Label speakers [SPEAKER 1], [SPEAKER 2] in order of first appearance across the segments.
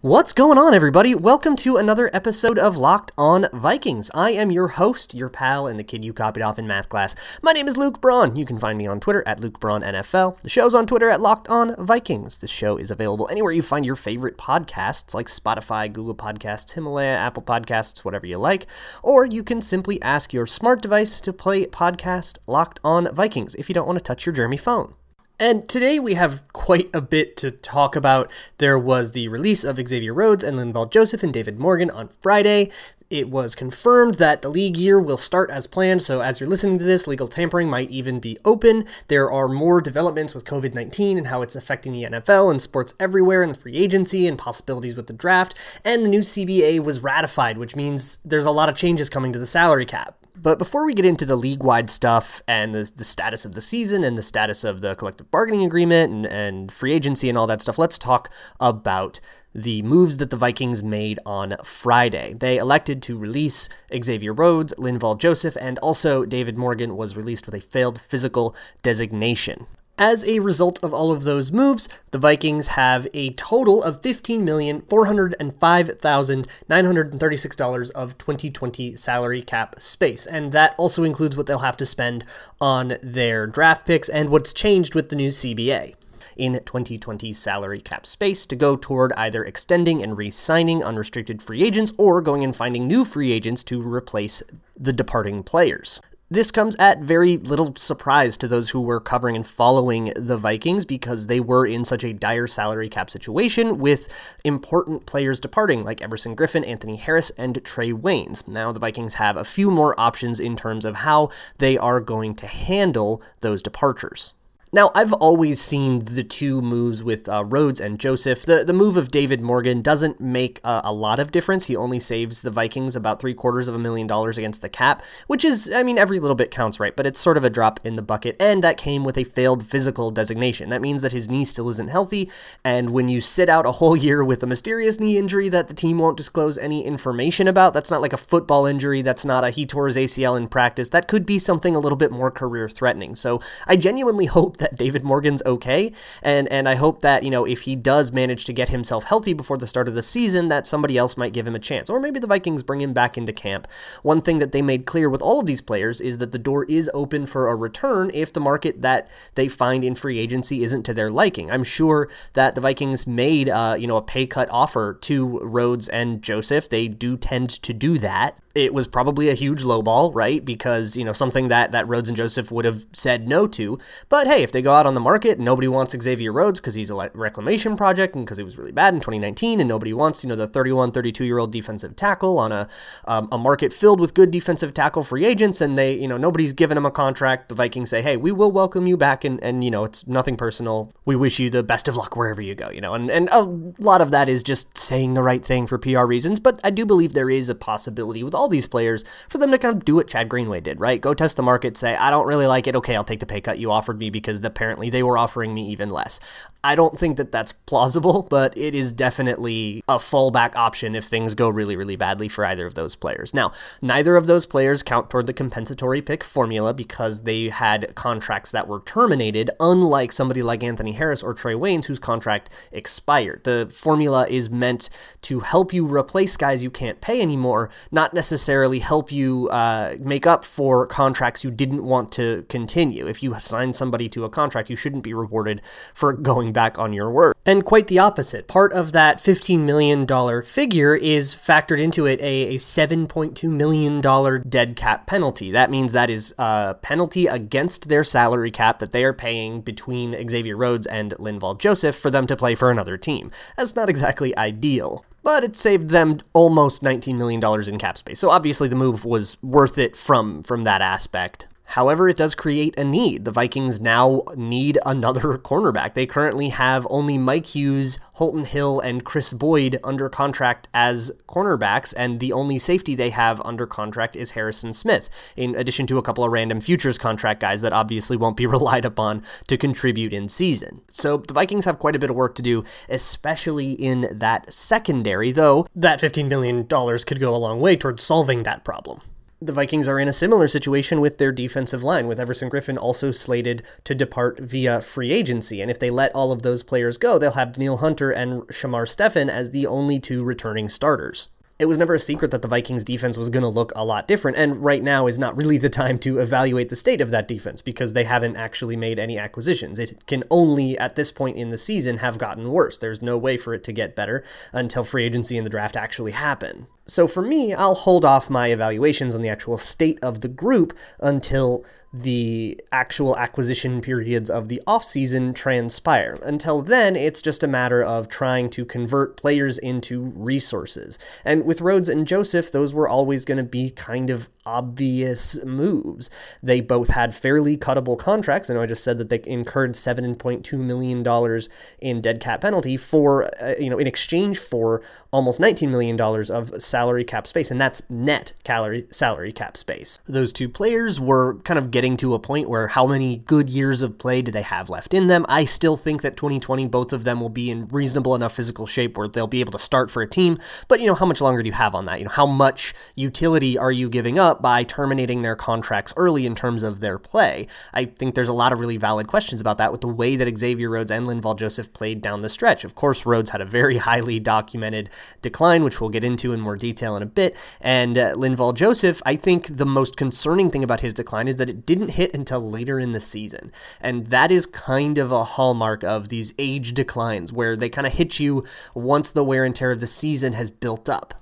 [SPEAKER 1] What's going on, everybody? Welcome to another episode of Locked On Vikings. I am your host, your pal, and the kid you copied off in math class. My name is Luke Braun. You can find me on Twitter at Luke Braun NFL. The show's on Twitter at Locked On Vikings. This show is available anywhere you find your favorite podcasts, like Spotify, Google Podcasts, Himalaya, Apple Podcasts, whatever you like. Or you can simply ask your smart device to play podcast Locked On Vikings if you don't want to touch your germy phone. And today we have quite a bit to talk about. There was the release of Xavier Rhodes and Linval Joseph and David Morgan on Friday. It was confirmed that the league year will start as planned, so as you're listening to this, legal tampering might even be open. There are more developments with COVID 19 and how it's affecting the NFL and sports everywhere and the free agency and possibilities with the draft. And the new CBA was ratified, which means there's a lot of changes coming to the salary cap. But before we get into the league wide stuff and the, the status of the season and the status of the collective bargaining agreement and, and free agency and all that stuff, let's talk about the moves that the Vikings made on Friday. They elected to release Xavier Rhodes, Linval Joseph, and also David Morgan was released with a failed physical designation. As a result of all of those moves, the Vikings have a total of $15,405,936 of 2020 salary cap space. And that also includes what they'll have to spend on their draft picks and what's changed with the new CBA in 2020 salary cap space to go toward either extending and re signing unrestricted free agents or going and finding new free agents to replace the departing players. This comes at very little surprise to those who were covering and following the Vikings because they were in such a dire salary cap situation with important players departing like Everson Griffen, Anthony Harris, and Trae Waynes. Now the Vikings have a few more options in terms of how they are going to handle those departures. Now, I've always seen the two moves with uh, Rhodes and Joseph. The, the move of David Morgan doesn't make uh, a lot of difference. He only saves the Vikings about three quarters of a million dollars against the cap, which is, I mean, every little bit counts, right? But it's sort of a drop in the bucket. And that came with a failed physical designation. That means that his knee still isn't healthy. And when you sit out a whole year with a mysterious knee injury that the team won't disclose any information about, that's not like a football injury. That's not a he tore his ACL in practice. That could be something a little bit more career threatening. So I genuinely hope that David Morgan's okay. And and I hope that, you know, if he does manage to get himself healthy before the start of the season, that somebody else might give him a chance. Or maybe the Vikings bring him back into camp. One thing that they made clear with all of these players is that the door is open for a return if the market that they find in free agency isn't to their liking. I'm sure that the Vikings made uh, you know, a pay cut offer to Rhodes and Joseph. They do tend to do that it was probably a huge lowball, right? Because, you know, something that, that Rhodes and Joseph would have said no to. But hey, if they go out on the market, nobody wants Xavier Rhodes because he's a reclamation project and because he was really bad in 2019, and nobody wants, you know, the 31, 32 year old defensive tackle on a, um, a market filled with good defensive tackle free agents, and they, you know, nobody's given him a contract. The Vikings say, hey, we will welcome you back, and, and you know, it's nothing personal. We wish you the best of luck wherever you go, you know, and, and a lot of that is just saying the right thing for PR reasons, but I do believe there is a possibility with all all these players for them to kind of do what Chad Greenway did, right? Go test the market, say, I don't really like it. Okay, I'll take the pay cut you offered me because apparently they were offering me even less. I don't think that that's plausible, but it is definitely a fallback option if things go really, really badly for either of those players. Now, neither of those players count toward the compensatory pick formula because they had contracts that were terminated, unlike somebody like Anthony Harris or Trae Waynes, whose contract expired. The formula is meant to help you replace guys you can't pay anymore, not necessarily help you uh, make up for contracts you didn't want to continue. If you assign somebody to a contract, you shouldn't be rewarded for going back on your word. And quite the opposite. Part of that $15 million figure is factored into it a, a $7.2 million dead cap penalty. That means that is a penalty against their salary cap that they are paying between Xavier Rhodes and Linval Joseph for them to play for another team. That's not exactly ideal but it saved them almost $19 million in cap space. So obviously the move was worth it from from that aspect. However, it does create a need. The Vikings now need another cornerback. They currently have only Mike Hughes, Holton Hill, and Kris Boyd under contract as cornerbacks, and the only safety they have under contract is Harrison Smith, in addition to a couple of random futures contract guys that obviously won't be relied upon to contribute in season. So the Vikings have quite a bit of work to do, especially in that secondary, though that $15 million could go a long way towards solving that problem the Vikings are in a similar situation with their defensive line, with Everson Griffen also slated to depart via free agency. And if they let all of those players go, they'll have Danielle Hunter and Shamar Stephen as the only two returning starters. It was never a secret that the Vikings defense was going to look a lot different, and right now is not really the time to evaluate the state of that defense because they haven't actually made any acquisitions. It can only, at this point in the season, have gotten worse. There's no way for it to get better until free agency and the draft actually happen. So for me, I'll hold off my evaluations on the actual state of the group until the actual acquisition periods of the offseason transpire. Until then, it's just a matter of trying to convert players into resources. And with Rhodes and Joseph, those were always going to be kind of obvious moves. They both had fairly cuttable contracts. I know I just said that they incurred $7.2 million in dead cap penalty for, uh, you know, in exchange for almost $19 million of salary cap space, and that's net calorie, salary cap space. Those two players were kind of getting to a point where how many good years of play do they have left in them? I still think that 2020, both of them will be in reasonable enough physical shape where they'll be able to start for a team. But, you know, how much longer do you have on that? You know, how much utility are you giving up by terminating their contracts early in terms of their play? I think there's a lot of really valid questions about that with the way that Xavier Rhodes and Linval Joseph played down the stretch. Of course, Rhodes had a very highly documented decline, which we'll get into in more detail in a bit. And uh, Linval Joseph, I think the most concerning thing about his decline is that it didn't hit until later in the season. And that is kind of a hallmark of these age declines where they kind of hit you once the wear and tear of the season has built up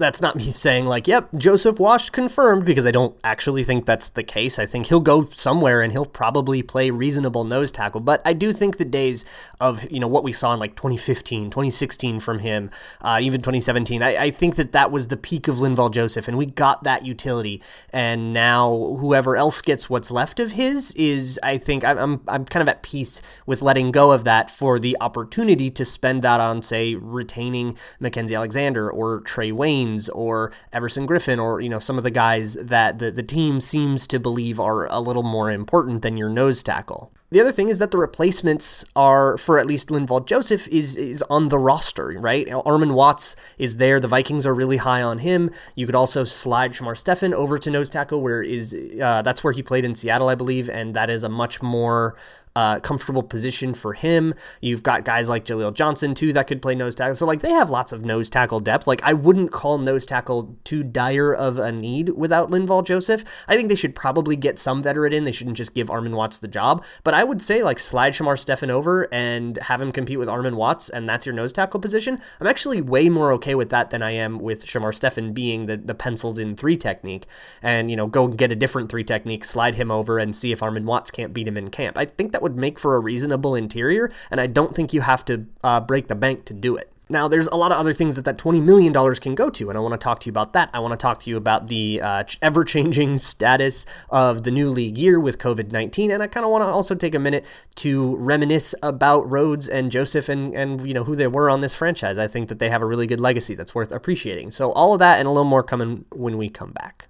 [SPEAKER 1] that's not me saying like, yep, Joseph Wash confirmed because I don't actually think that's the case. I think he'll go somewhere and he'll probably play reasonable nose tackle. But I do think the days of you know what we saw in like 2015, 2016 from him, uh, even 2017, I, I think that that was the peak of Linval Joseph, and we got that utility. And now whoever else gets what's left of his is, I think, I'm I'm, I'm kind of at peace with letting go of that for the opportunity to spend that on say retaining Mackensie Alexander or Trae Wayne or Everson Griffen or you know some of the guys that the, the team seems to believe are a little more important than your nose tackle. The other thing is that the replacements are for at least Linval Joseph is is on the roster, right? Armon Watts is there. The Vikings are really high on him. You could also slide Shamar Stephen over to nose tackle, where is uh, that's where he played in Seattle, I believe, and that is a much more uh, comfortable position for him. You've got guys like Jaleel Johnson too that could play nose tackle. So like they have lots of nose tackle depth. Like I wouldn't call nose tackle too dire of a need without Linval Joseph. I think they should probably get some veteran in. They shouldn't just give Armon Watts the job. But I would say like slide Shamar Stephen over and have him compete with Armon Watts, and that's your nose tackle position. I'm actually way more okay with that than I am with Shamar Stephen being the, the penciled in three technique. And, you know, go get a different three technique, slide him over and see if Armon Watts can't beat him in camp. I think that would make for a reasonable interior, and I don't think you have to uh, break the bank to do it. Now, there's a lot of other things that that $20 million can go to, and I want to talk to you about that. I want to talk to you about the uh, ever changing status of the new league year with COVID 19, and I kind of want to also take a minute to reminisce about Rhodes and Joseph and, and you know who they were on this franchise. I think that they have a really good legacy that's worth appreciating. So, all of that and a little more coming when we come back.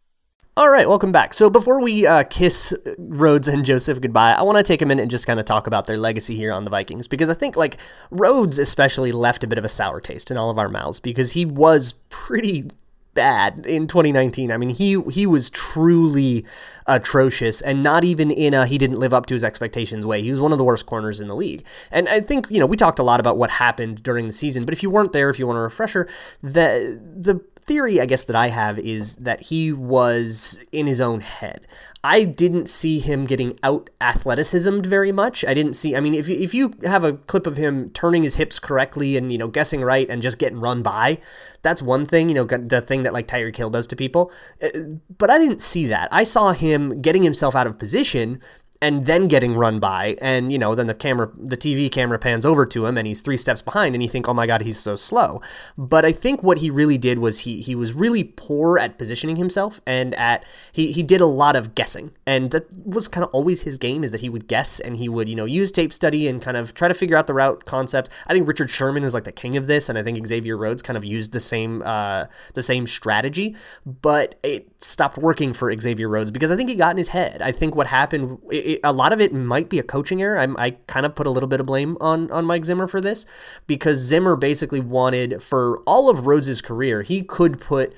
[SPEAKER 1] All right, welcome back. So before we uh, kiss Rhodes and Joseph goodbye, I want to take a minute and just kind of talk about their legacy here on the Vikings because I think like Rhodes especially left a bit of a sour taste in all of our mouths because he was pretty bad in 2019. I mean, he he was truly atrocious and not even in a he didn't live up to his expectations way. He was one of the worst corners in the league. And I think, you know, we talked a lot about what happened during the season, but if you weren't there, if you want a refresher, the the theory, I guess, that I have is that he was in his own head. I didn't see him getting out athleticismed very much. I didn't see, I mean, if if you have a clip of him turning his hips correctly and, you know, guessing right and just getting run by, that's one thing, you know, the thing that like Tyreek Hill does to people. Uh, but I didn't see that. I saw him getting himself out of position and then getting run by and you know then the camera the TV camera pans over to him and he's 3 steps behind and you think oh my god he's so slow. But I think what he really did was he he was really poor at positioning himself and at he he did a lot of guessing. And that was kind of always his game is that he would guess and he would you know use tape study and kind of try to figure out the route concepts I think Richard Sherman is like the king of this and I think Xavier Rhodes kind of used the same uh the same strategy. But it stopped working for Xavier Rhodes because I think he got in his head I think what happened it, a lot of it might be a coaching error. I'm, i kind of put a little bit of blame on on Mike Zimmer for this because Zimmer basically wanted for all of Rhodes' career, he could put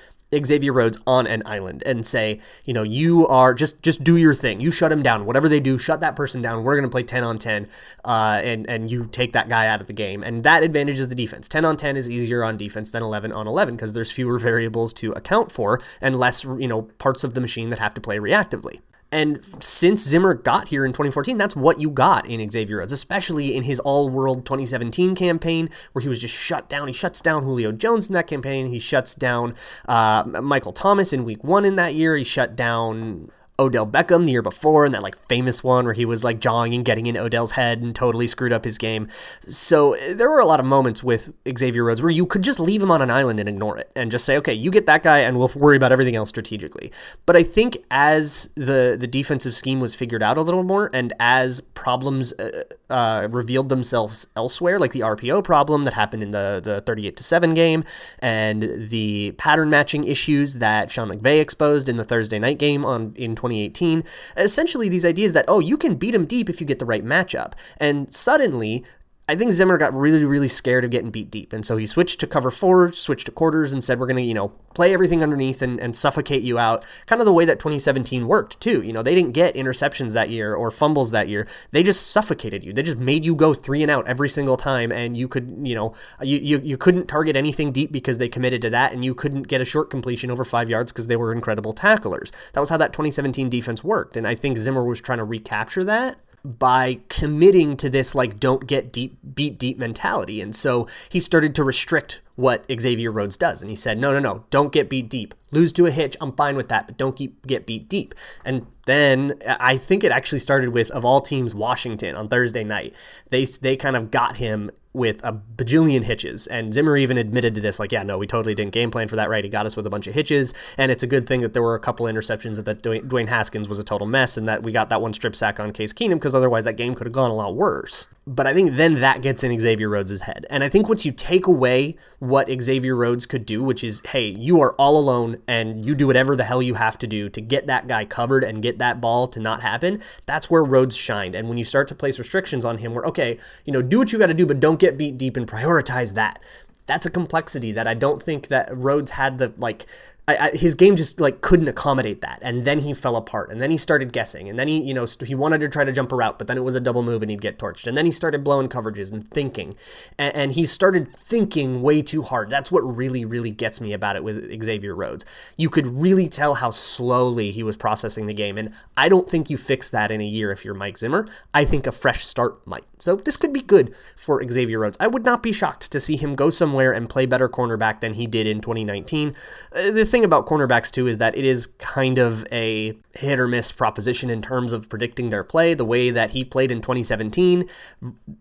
[SPEAKER 1] Xavier Rhodes on an island and say, you know, you are just just do your thing. You shut him down. Whatever they do, shut that person down. We're gonna play ten on ten, uh, and and you take that guy out of the game. And that advantages the defense. Ten on ten is easier on defense than eleven on eleven because there's fewer variables to account for and less you know parts of the machine that have to play reactively. And since Zimmer got here in 2014, that's what you got in Xavier Rhodes, especially in his All World 2017 campaign, where he was just shut down. He shuts down Julio Jones in that campaign. He shuts down uh, Michael Thomas in week one in that year. He shut down Odell Beckham the year before, and that like famous one where he was like jawing and getting in Odell's head and totally screwed up his game. So there were a lot of moments with Xavier Rhodes where you could just leave him on an island and ignore it and just say, okay, you get that guy and we'll worry about everything else strategically. But I think as the the defensive scheme was figured out a little more and as problems uh, uh, revealed themselves elsewhere, like the RPO problem that happened in the the 38 to 7 game and the pattern matching issues that Sean McVay exposed in the Thursday night game on in 2018. Essentially, these ideas that, oh, you can beat him deep if you get the right matchup. And suddenly, I think Zimmer got really, really scared of getting beat deep. And so he switched to cover four, switched to quarters, and said, we're going to, you know, play everything underneath and, and suffocate you out. Kind of the way that 2017 worked, too. You know, they didn't get interceptions that year or fumbles that year. They just suffocated you. They just made you go three and out every single time. And you could, you know, you, you, you couldn't target anything deep because they committed to that. And you couldn't get a short completion over five yards because they were incredible tacklers. That was how that 2017 defense worked. And I think Zimmer was trying to recapture that by committing to this like don't get deep beat deep mentality. And so he started to restrict what Xavier Rhodes does and he said no no no don't get beat deep lose to a hitch I'm fine with that but don't keep get beat deep and then uh, I think it actually started with of all teams Washington on Thursday night they they kind of got him with a bajillion hitches. And Zimmer even admitted to this, like, yeah, no, we totally didn't game plan for that right. He got us with a bunch of hitches. And it's a good thing that there were a couple interceptions that Dwayne Haskins was a total mess and that we got that one strip sack on Case Keenum because otherwise that game could have gone a lot worse. But I think then that gets in Xavier Rhodes' head. And I think once you take away what Xavier Rhodes could do, which is, hey, you are all alone and you do whatever the hell you have to do to get that guy covered and get that ball to not happen, that's where Rhodes shined. And when you start to place restrictions on him, where, okay, you know, do what you got to do, but don't get beat deep and prioritize that that's a complexity that I don't think that Rhodes had the like I, I, his game just like couldn't accommodate that. And then he fell apart. And then he started guessing. And then he you know st- he wanted to try to jump a route but then it was a double move and he'd get torched. And then he started blowing coverages and thinking. And, and he started thinking way too hard. That's what really really gets me about it with Xavier Rhodes. You could really tell how slowly he was processing the game. And I don't think you fix that in a year if you're Mike Zimmer. I think a fresh start might so this could be good for Xavier Rhodes I would not be shocked to see him go somewhere and play better cornerback than he did in 2019 uh, the thing about cornerbacks too is that it is kind of a hit or miss proposition in terms of predicting their play. The way that he played in 2017,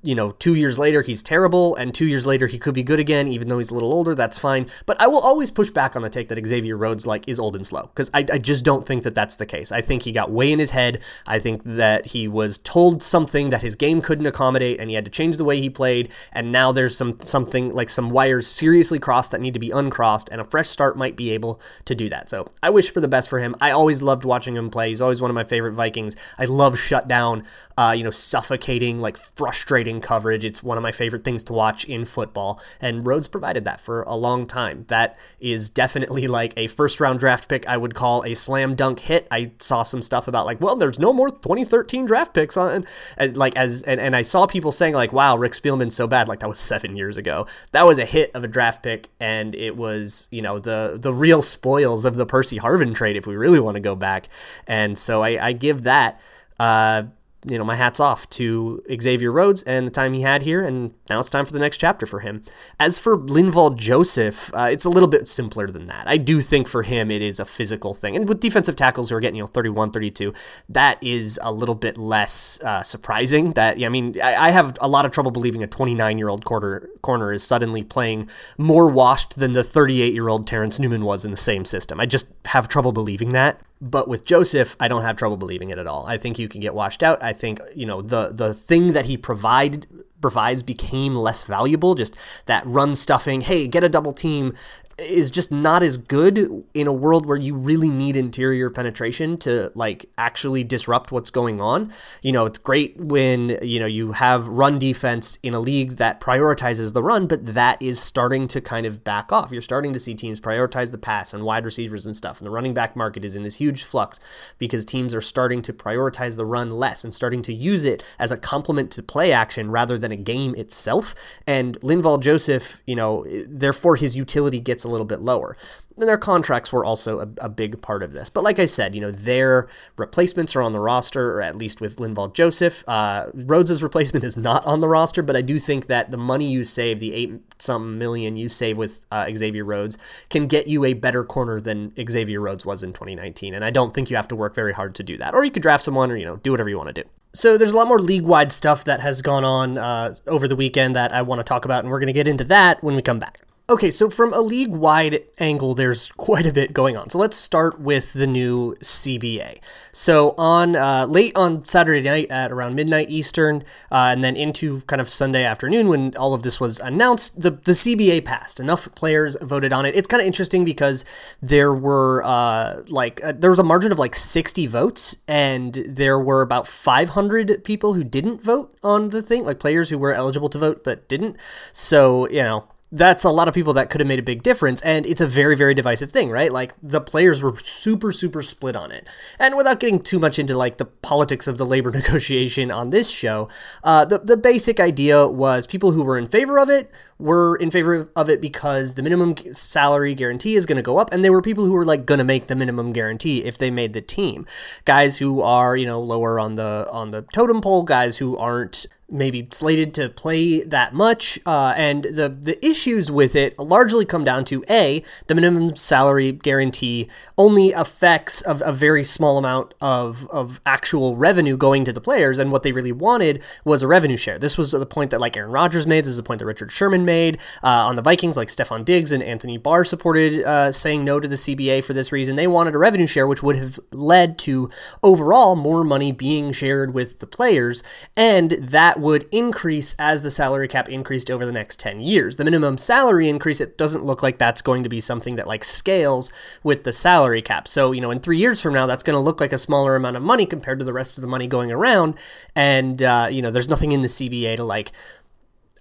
[SPEAKER 1] you know, two years later he's terrible, and two years later he could be good again, even though he's a little older. That's fine. But I will always push back on the take that Xavier Rhodes like is old and slow because I, I just don't think that that's the case. I think he got way in his head. I think that he was told something that his game couldn't accommodate, and he had to change the way he played. And now there's some something like some wires seriously crossed that need to be uncrossed, and a fresh start might be able to do that. So I wish for the best for him. I always loved watching him play. He's always one of my favorite Vikings. I love shutdown, uh, you know, suffocating, like frustrating coverage. It's one of my favorite things to watch in football, and Rhodes provided that for a long time. That is definitely like a first round draft pick I would call a slam dunk hit. I saw some stuff about like, well, there's no more 2013 draft picks on, and, like as and, and I saw people saying like, wow, Rick Spielman's so bad. Like that was seven years ago. That was a hit of a draft pick, and it was you know the the real spoils of the Percy Harvin trade if we really want to go back. And so I, I give that. Uh, you know, my hat's off to Xavier Rhodes and the time he had here, and now it's time for the next chapter for him. As for Linval Joseph, uh, it's a little bit simpler than that. I do think for him it is a physical thing. And with defensive tackles who are getting, you know, 31, 32, that is a little bit less uh, surprising. That, I mean, I, I, have a lot of trouble believing a 29 year old corner, corner is suddenly playing more washed than the 38 year old Terrence Newman was in the same system. I just have trouble believing that. But with Joseph, I don't have trouble believing it at all. I think you can get washed out. I think, you know, the the thing that he provided provides became less valuable. Just that run stuffing, hey, get a double team, is just not as good in a world where you really need interior penetration to like actually disrupt what's going on. You know, it's great when, you know, you have run defense in a league that prioritizes the run, but that is starting to kind of back off. You're starting to see teams prioritize the pass and wide receivers and stuff. And the running back market is in this huge flux because teams are starting to prioritize the run less and starting to use it as a complement to play action rather than a game itself. And Linval Joseph, you know, therefore his utility gets a little bit lower. And their contracts were also a, a, big part of this. But like I said, you know, their replacements are on the roster, or at least with Linval Joseph. Uh, Rhodes' replacement is not on the roster, but I do think that the money you save, the eight some million you save with uh, Xavier Rhodes, can get you a better corner than Xavier Rhodes was in 2019. And I don't think you have to work very hard to do that. Or you could draft someone or, you know, do whatever you want to do. So there's a lot more league-wide stuff that has gone on uh, over the weekend that I want to talk about, and we're going to get into that when we come back. Okay, so from a league wide angle, there's quite a bit going on. So let's start with the new CBA. So on uh, late on Saturday night at around midnight Eastern, uh, and then into kind of Sunday afternoon when all of this was announced, the, the CBA passed. Enough players voted on it. It's kind of interesting because there were uh, like uh, there was a margin of like 60 votes, and there were about 500 people who didn't vote on the thing, like players who were eligible to vote but didn't. So you know that's a lot of people that could have made a big difference and it's a very very divisive thing right? Like the players were super super split on it. And without getting too much into like the politics of the labor negotiation on this show uh, the, the basic idea was people who were in favor of it were in favor of it because the minimum salary guarantee is going to go up and there were people who were like going to make the minimum guarantee if they made the team. Guys who are you know lower on the on the totem pole guys who aren't maybe slated to play that much. Uh, and the the issues with it largely come down to a the minimum salary guarantee only affects a, a, very small amount of of actual revenue going to the players, and what they really wanted was a revenue share. This was the point that like Aaron Rodgers made. This is the point that Richard Sherman made uh, on the Vikings. Like Stefon Diggs and Anthony Barr supported uh, saying no to the CBA for this reason. They wanted a revenue share, which would have led to overall more money being shared with the players, and that would increase as the salary cap increased over the next 10 years. The minimum salary increase, it doesn't look like that's going to be something that like scales with the salary cap. So, you know, in three years from now, that's going to look like a smaller amount of money compared to the rest of the money going around. And, uh, you know, there's nothing in the CBA to like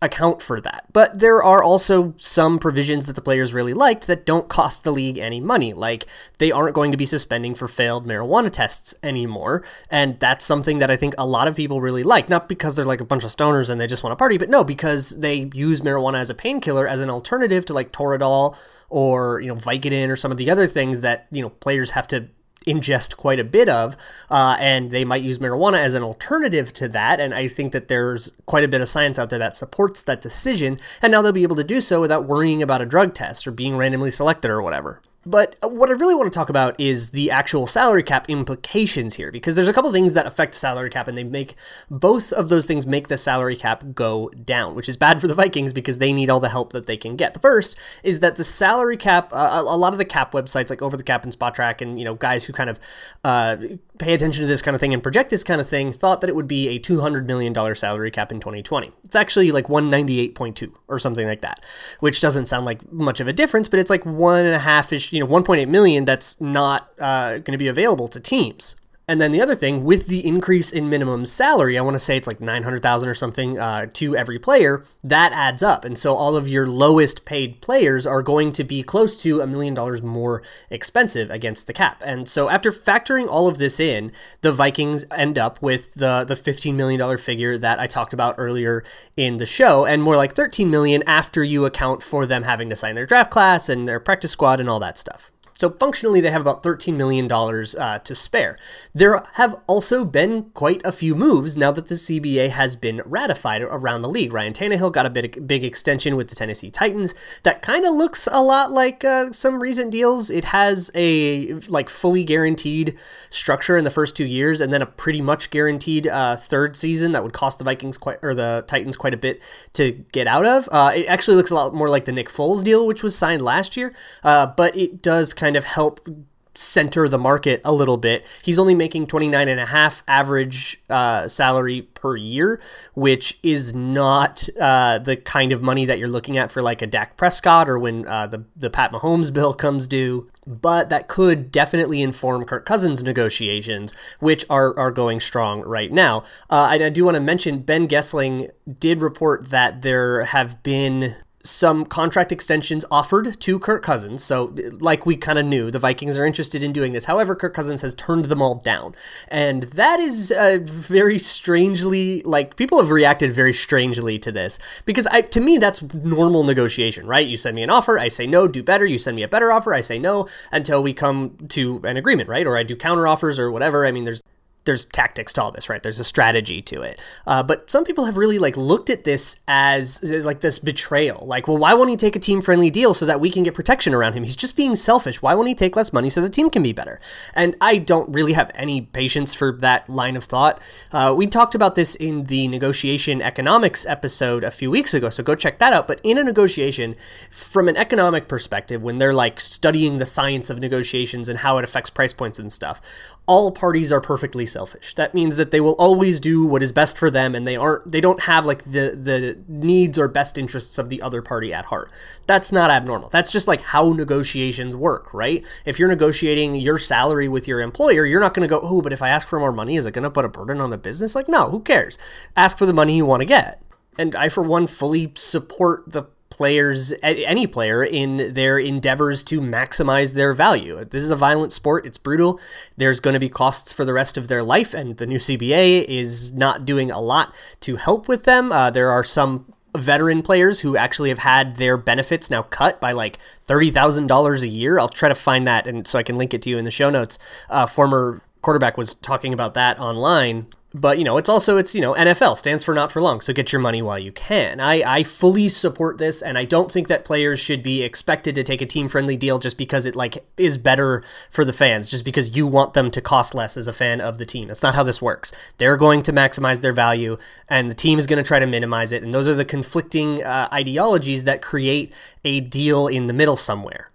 [SPEAKER 1] account for that. But there are also some provisions that the players really liked that don't cost the league any money. Like they aren't going to be suspending for failed marijuana tests anymore. And that's something that I think a lot of people really like. Not because they're like a bunch of stoners and they just want to party, but no, because they use marijuana as a painkiller as an alternative to like Toradol or, you know, Vicodin or some of the other things that, you know, players have to ingest quite a bit of, uh, and they might use marijuana as an alternative to that. And I think that there's quite a bit of science out there that supports that decision, and now they'll be able to do so without worrying about a drug test or being randomly selected or whatever. But what I really want to talk about is the actual salary cap implications here, because there's a couple things that affect the salary cap, and they make both of those things make the salary cap go down, which is bad for the Vikings because they need all the help that they can get. The first is that the salary cap, uh, a lot of the cap websites like Over the Cap and Spotrac, and you know guys who kind of uh, pay attention to this kind of thing and project this kind of thing, thought that it would be a $200 million salary cap in 2020. It's actually like 198.2 or something like that, which doesn't sound like much of a difference, but it's like one and a half ish, you know, 1.8 million that's not uh, going to be available to teams. And then the other thing, with the increase in minimum salary, I want to say it's like 900,000 or something uh, to every player, that adds up. And so all of your lowest paid players are going to be close to a million dollars more expensive against the cap. And so after factoring all of this in, the Vikings end up with the, the $15 million figure that I talked about earlier in the show, and more like 13 million after you account for them having to sign their draft class and their practice squad and all that stuff. So functionally, they have about $13 million uh, to spare. There have also been quite a few moves now that the CBA has been ratified around the league. Ryan Tannehill got a big, big extension with the Tennessee Titans that kind of looks a lot like uh, some recent deals. It has a like fully guaranteed structure in the first two years, and then a pretty much guaranteed uh, third season that would cost the Vikings quite or the Titans quite a bit to get out of. Uh, it actually looks a lot more like the Nick Foles deal, which was signed last year, uh, but it does kind kind of help center the market a little bit. He's only making 29 and a half average uh, salary per year, which is not uh, the kind of money that you're looking at for like a Dak Prescott or when uh, the, the Pat Mahomes bill comes due. But that could definitely inform Kirk Cousins negotiations, which are, are going strong right now. Uh, and I do want to mention Ben Goessling did report that there have been some contract extensions offered to Kirk Cousins. So, like we kind of knew, the Vikings are interested in doing this. However, Kirk Cousins has turned them all down. And that is uh, very strangely, like, people have reacted very strangely to this because I, to me, that's normal negotiation, right? You send me an offer, I say no, do better. You send me a better offer, I say no until we come to an agreement, right? Or I do counter offers or whatever. I mean, there's there's tactics to all this, right? There's a strategy to it. Uh, but some people have really like looked at this as like this betrayal. Like, well, why won't he take a team friendly deal so that we can get protection around him? He's just being selfish. Why won't he take less money so the team can be better? And I don't really have any patience for that line of thought. Uh, we talked about this in the negotiation economics episode a few weeks ago, so go check that out. But in a negotiation, from an economic perspective, when they're like studying the science of negotiations and how it affects price points and stuff, all parties are perfectly selfish. That means that they will always do what is best for them and they aren't they don't have like the the needs or best interests of the other party at heart. That's not abnormal. That's just like how negotiations work, right? If you're negotiating your salary with your employer, you're not going to go, "Oh, but if I ask for more money, is it going to put a burden on the business?" Like, no, who cares? Ask for the money you want to get. And I for one fully support the players, any player, in their endeavors to maximize their value. This is a violent sport, it's brutal. There's going to be costs for the rest of their life, and the new CBA is not doing a lot to help with them. Uh, there are some veteran players who actually have had their benefits now cut by like $30,000 a year. I'll try to find that and so I can link it to you in the show notes. Uh, former quarterback was talking about that online but you know it's also it's you know nfl stands for not for long so get your money while you can. I i fully support this and i don't think that players should be expected to take a team friendly deal just because it like is better for the fans just because you want them to cost less as a fan of the team. That's not how this works. They're going to maximize their value and the team is going to try to minimize it and those are the conflicting uh, ideologies that create a deal in the middle somewhere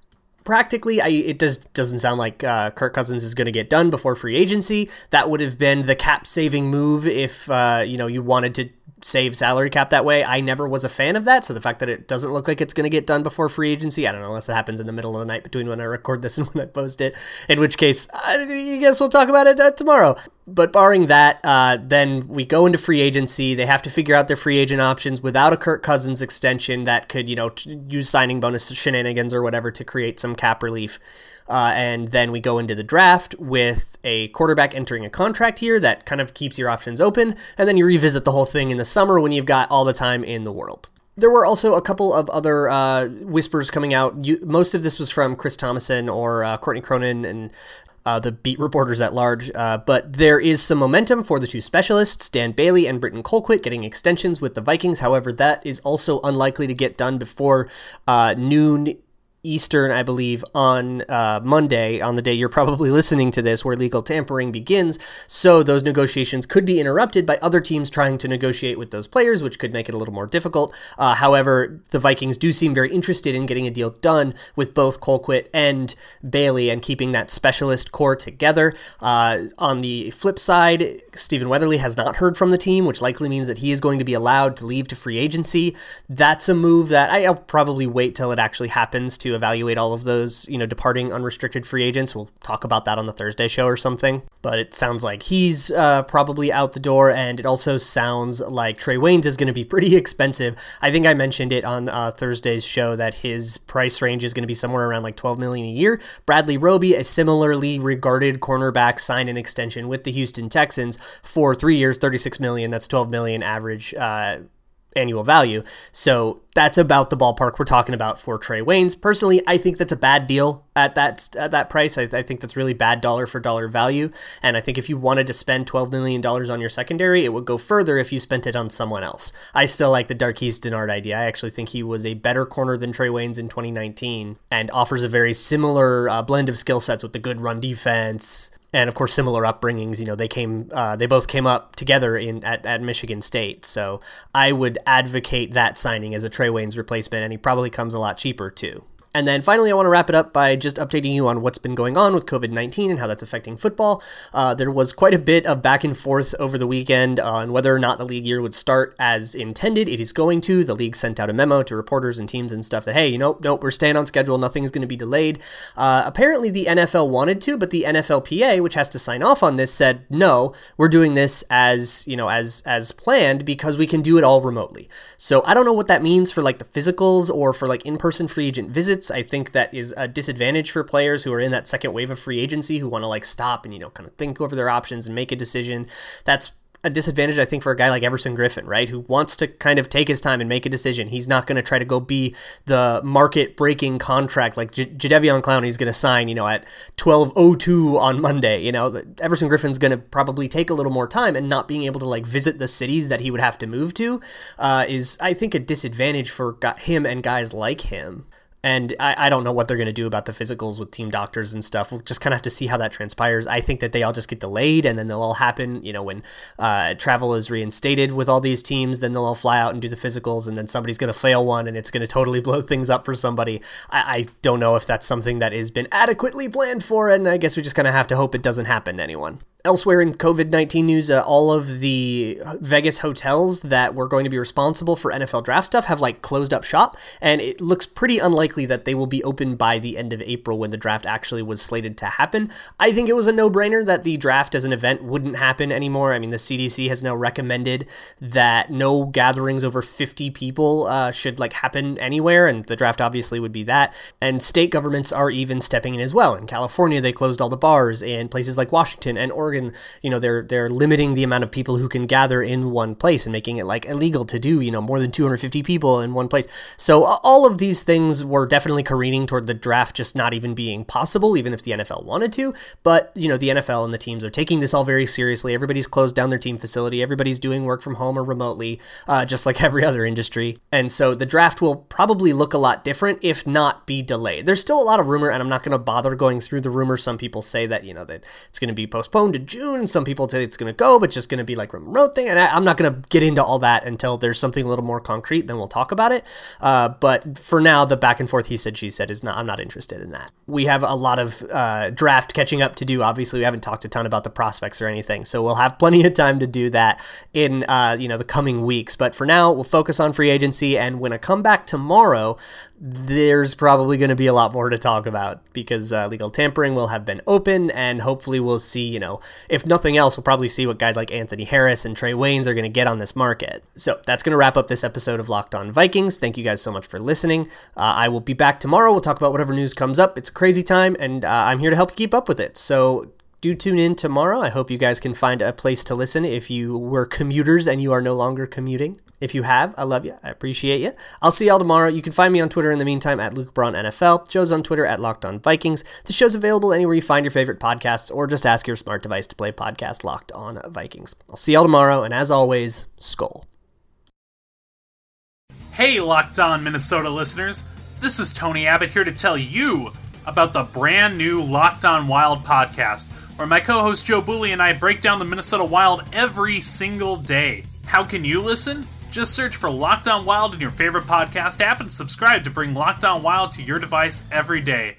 [SPEAKER 1] practically, I, it does doesn't sound like uh, Kirk Cousins is going to get done before free agency. That would have been the cap saving move if uh, you know you wanted to save salary cap that way. I never was a fan of that. So the fact that it doesn't look like it's going to get done before free agency, I don't know, unless it happens in the middle of the night between when I record this and when I post it, in which case, I guess we'll talk about it uh, tomorrow. But barring that, uh, then we go into free agency. They have to figure out their free agent options without a Kirk Cousins extension that could, you know, use signing bonus shenanigans or whatever to create some cap relief. Uh, and then we go into the draft with a quarterback entering a contract here that kind of keeps your options open. And then you revisit the whole thing in the summer when you've got all the time in the world. There were also a couple of other uh, whispers coming out. You, most of this was from Chris Tomasson or uh, Courtney Cronin and uh, the beat reporters at large. Uh, but there is some momentum for the two specialists, Dan Bailey and Britton Colquitt, getting extensions with the Vikings. However, that is also unlikely to get done before uh, noon Eastern, I believe, on uh, Monday, on the day you're probably listening to this, where legal tampering begins. So those negotiations could be interrupted by other teams trying to negotiate with those players, which could make it a little more difficult. Uh, however, the Vikings do seem very interested in getting a deal done with both Colquitt and Bailey and keeping that specialist core together. Uh, on the flip side, Stephen Weatherly has not heard from the team, which likely means that he is going to be allowed to leave to free agency. That's a move that I'll probably wait till it actually happens to evaluate all of those, you know, departing unrestricted free agents. We'll talk about that on the Thursday show or something. But it sounds like he's uh, probably out the door, and it also sounds like Trae Waynes is going to be pretty expensive. I think I mentioned it on uh, Thursday's show that his price range is going to be somewhere around like 12 million a year. Bradley Roby, a similarly regarded cornerback, signed an extension with the Houston Texans for three years, 36 million. That's 12 million average. Uh, annual value. So that's about the ballpark we're talking about for Trae Waynes. Personally, I think that's a bad deal at that at that price. I, I, think that's really bad dollar for dollar value. And I think if you wanted to spend twelve million dollars on your secondary, it would go further if you spent it on someone else. I still like the Darqueze Dennard idea. I actually think he was a better corner than Trae Waynes in 2019 and offers a very similar uh, blend of skill sets with the good run defense and of course similar upbringings. You know, they came, uh, they both came up together in at, at Michigan State. So I would advocate that signing as a Trae Waynes replacement, and he probably comes a lot cheaper too. And then finally, I want to wrap it up by just updating you on what's been going on with COVID 19 and how that's affecting football. Uh, there was quite a bit of back and forth over the weekend on whether or not the league year would start as intended. It is going to. The league sent out a memo to reporters and teams and stuff that, hey, you know, nope, we're staying on schedule. Nothing's going to be delayed. Uh, apparently, the NFL wanted to, but the NFLPA, which has to sign off on this, said, no, we're doing this as, you know, as, as planned because we can do it all remotely. So I don't know what that means for like the physicals or for like in person free agent visits. I think that is a disadvantage for players who are in that second wave of free agency who want to like stop and you know kind of think over their options and make a decision. That's a disadvantage, I think, for a guy like Everson Griffen, right? Who wants to kind of take his time and make a decision. He's not going to try to go be the market breaking contract like J- Clowney is going to sign, you know, at 12.02 on Monday. You know, Everson Griffen's going to probably take a little more time and not being able to like visit the cities that he would have to move to uh, is, I think, a disadvantage for him and guys like him. And I, I don't know what they're going to do about the physicals with team doctors and stuff. We'll just kind of have to see how that transpires. I think that they all just get delayed and then they'll all happen, you know, when uh, travel is reinstated with all these teams, then they'll all fly out and do the physicals and then somebody's going to fail one and it's going to totally blow things up for somebody. I, I don't know if that's something that has been adequately planned for, and I guess we just kind of have to hope it doesn't happen to anyone. Elsewhere in COVID 19 news, uh, all of the Vegas hotels that were going to be responsible for NFL draft stuff have like closed up shop, and it looks pretty unlikely that they will be open by the end of April when the draft actually was slated to happen. I think it was a no brainer that the draft as an event wouldn't happen anymore. I mean, the CDC has now recommended that no gatherings over 50 people uh, should like happen anywhere, and the draft obviously would be that. And state governments are even stepping in as well. In California, they closed all the bars, and places like Washington and Oregon Oregon, you know, they're they're limiting the amount of people who can gather in one place and making it like illegal to do, you know, more than 250 people in one place. So all of these things were definitely careening toward the draft just not even being possible, even if the NFL wanted to. But you know, the NFL and the teams are taking this all very seriously. Everybody's closed down their team facility. Everybody's doing work from home or remotely, uh, just like every other industry. And so the draft will probably look a lot different, if not be delayed. There's still a lot of rumor, and I'm not going to bother going through the rumor. Some people say that you know that it's going to be postponed to June. Some people say it's going to go, but just going to be like remote thing. And I, am not going to get into all that until there's something a little more concrete. Then we'll talk about it. Uh, but for now, the back and forth he said, she said is not. I'm not interested in that. We have a lot of uh, draft catching up to do. Obviously, we haven't talked a ton about the prospects or anything, so we'll have plenty of time to do that in uh, you know the coming weeks. But for now, we'll focus on free agency. And when I come back tomorrow, there's probably going to be a lot more to talk about because uh, legal tampering will have been open, and hopefully we'll see. You know, if nothing else, we'll probably see what guys like Anthony Harris and Trae Waynes are going to get on this market. So that's going to wrap up this episode of Locked On Vikings. Thank you guys so much for listening. Uh, I will be back tomorrow. We'll talk about whatever news comes up. It's crazy time, and uh, I'm here to help you keep up with it. So do tune in tomorrow. I hope you guys can find a place to listen if you were commuters and you are no longer commuting. If you have, I love you. I appreciate you. I'll see y'all tomorrow. You can find me on Twitter in the meantime at Luke Braun NFL. Joe's on Twitter at Locked On Vikings. The show's available anywhere you find your favorite podcasts, or just ask your smart device to play podcast Locked On Vikings. I'll see y'all tomorrow, and as always, Skull.
[SPEAKER 2] Hey, Locked On Minnesota listeners. This is Tony Abbott here to tell you about the brand new Locked On Wild podcast, where my co host Joe Booley and I break down the Minnesota Wild every single day. How can you listen? Just search for Locked On Wild in your favorite podcast app and subscribe to bring Locked On Wild to your device every day.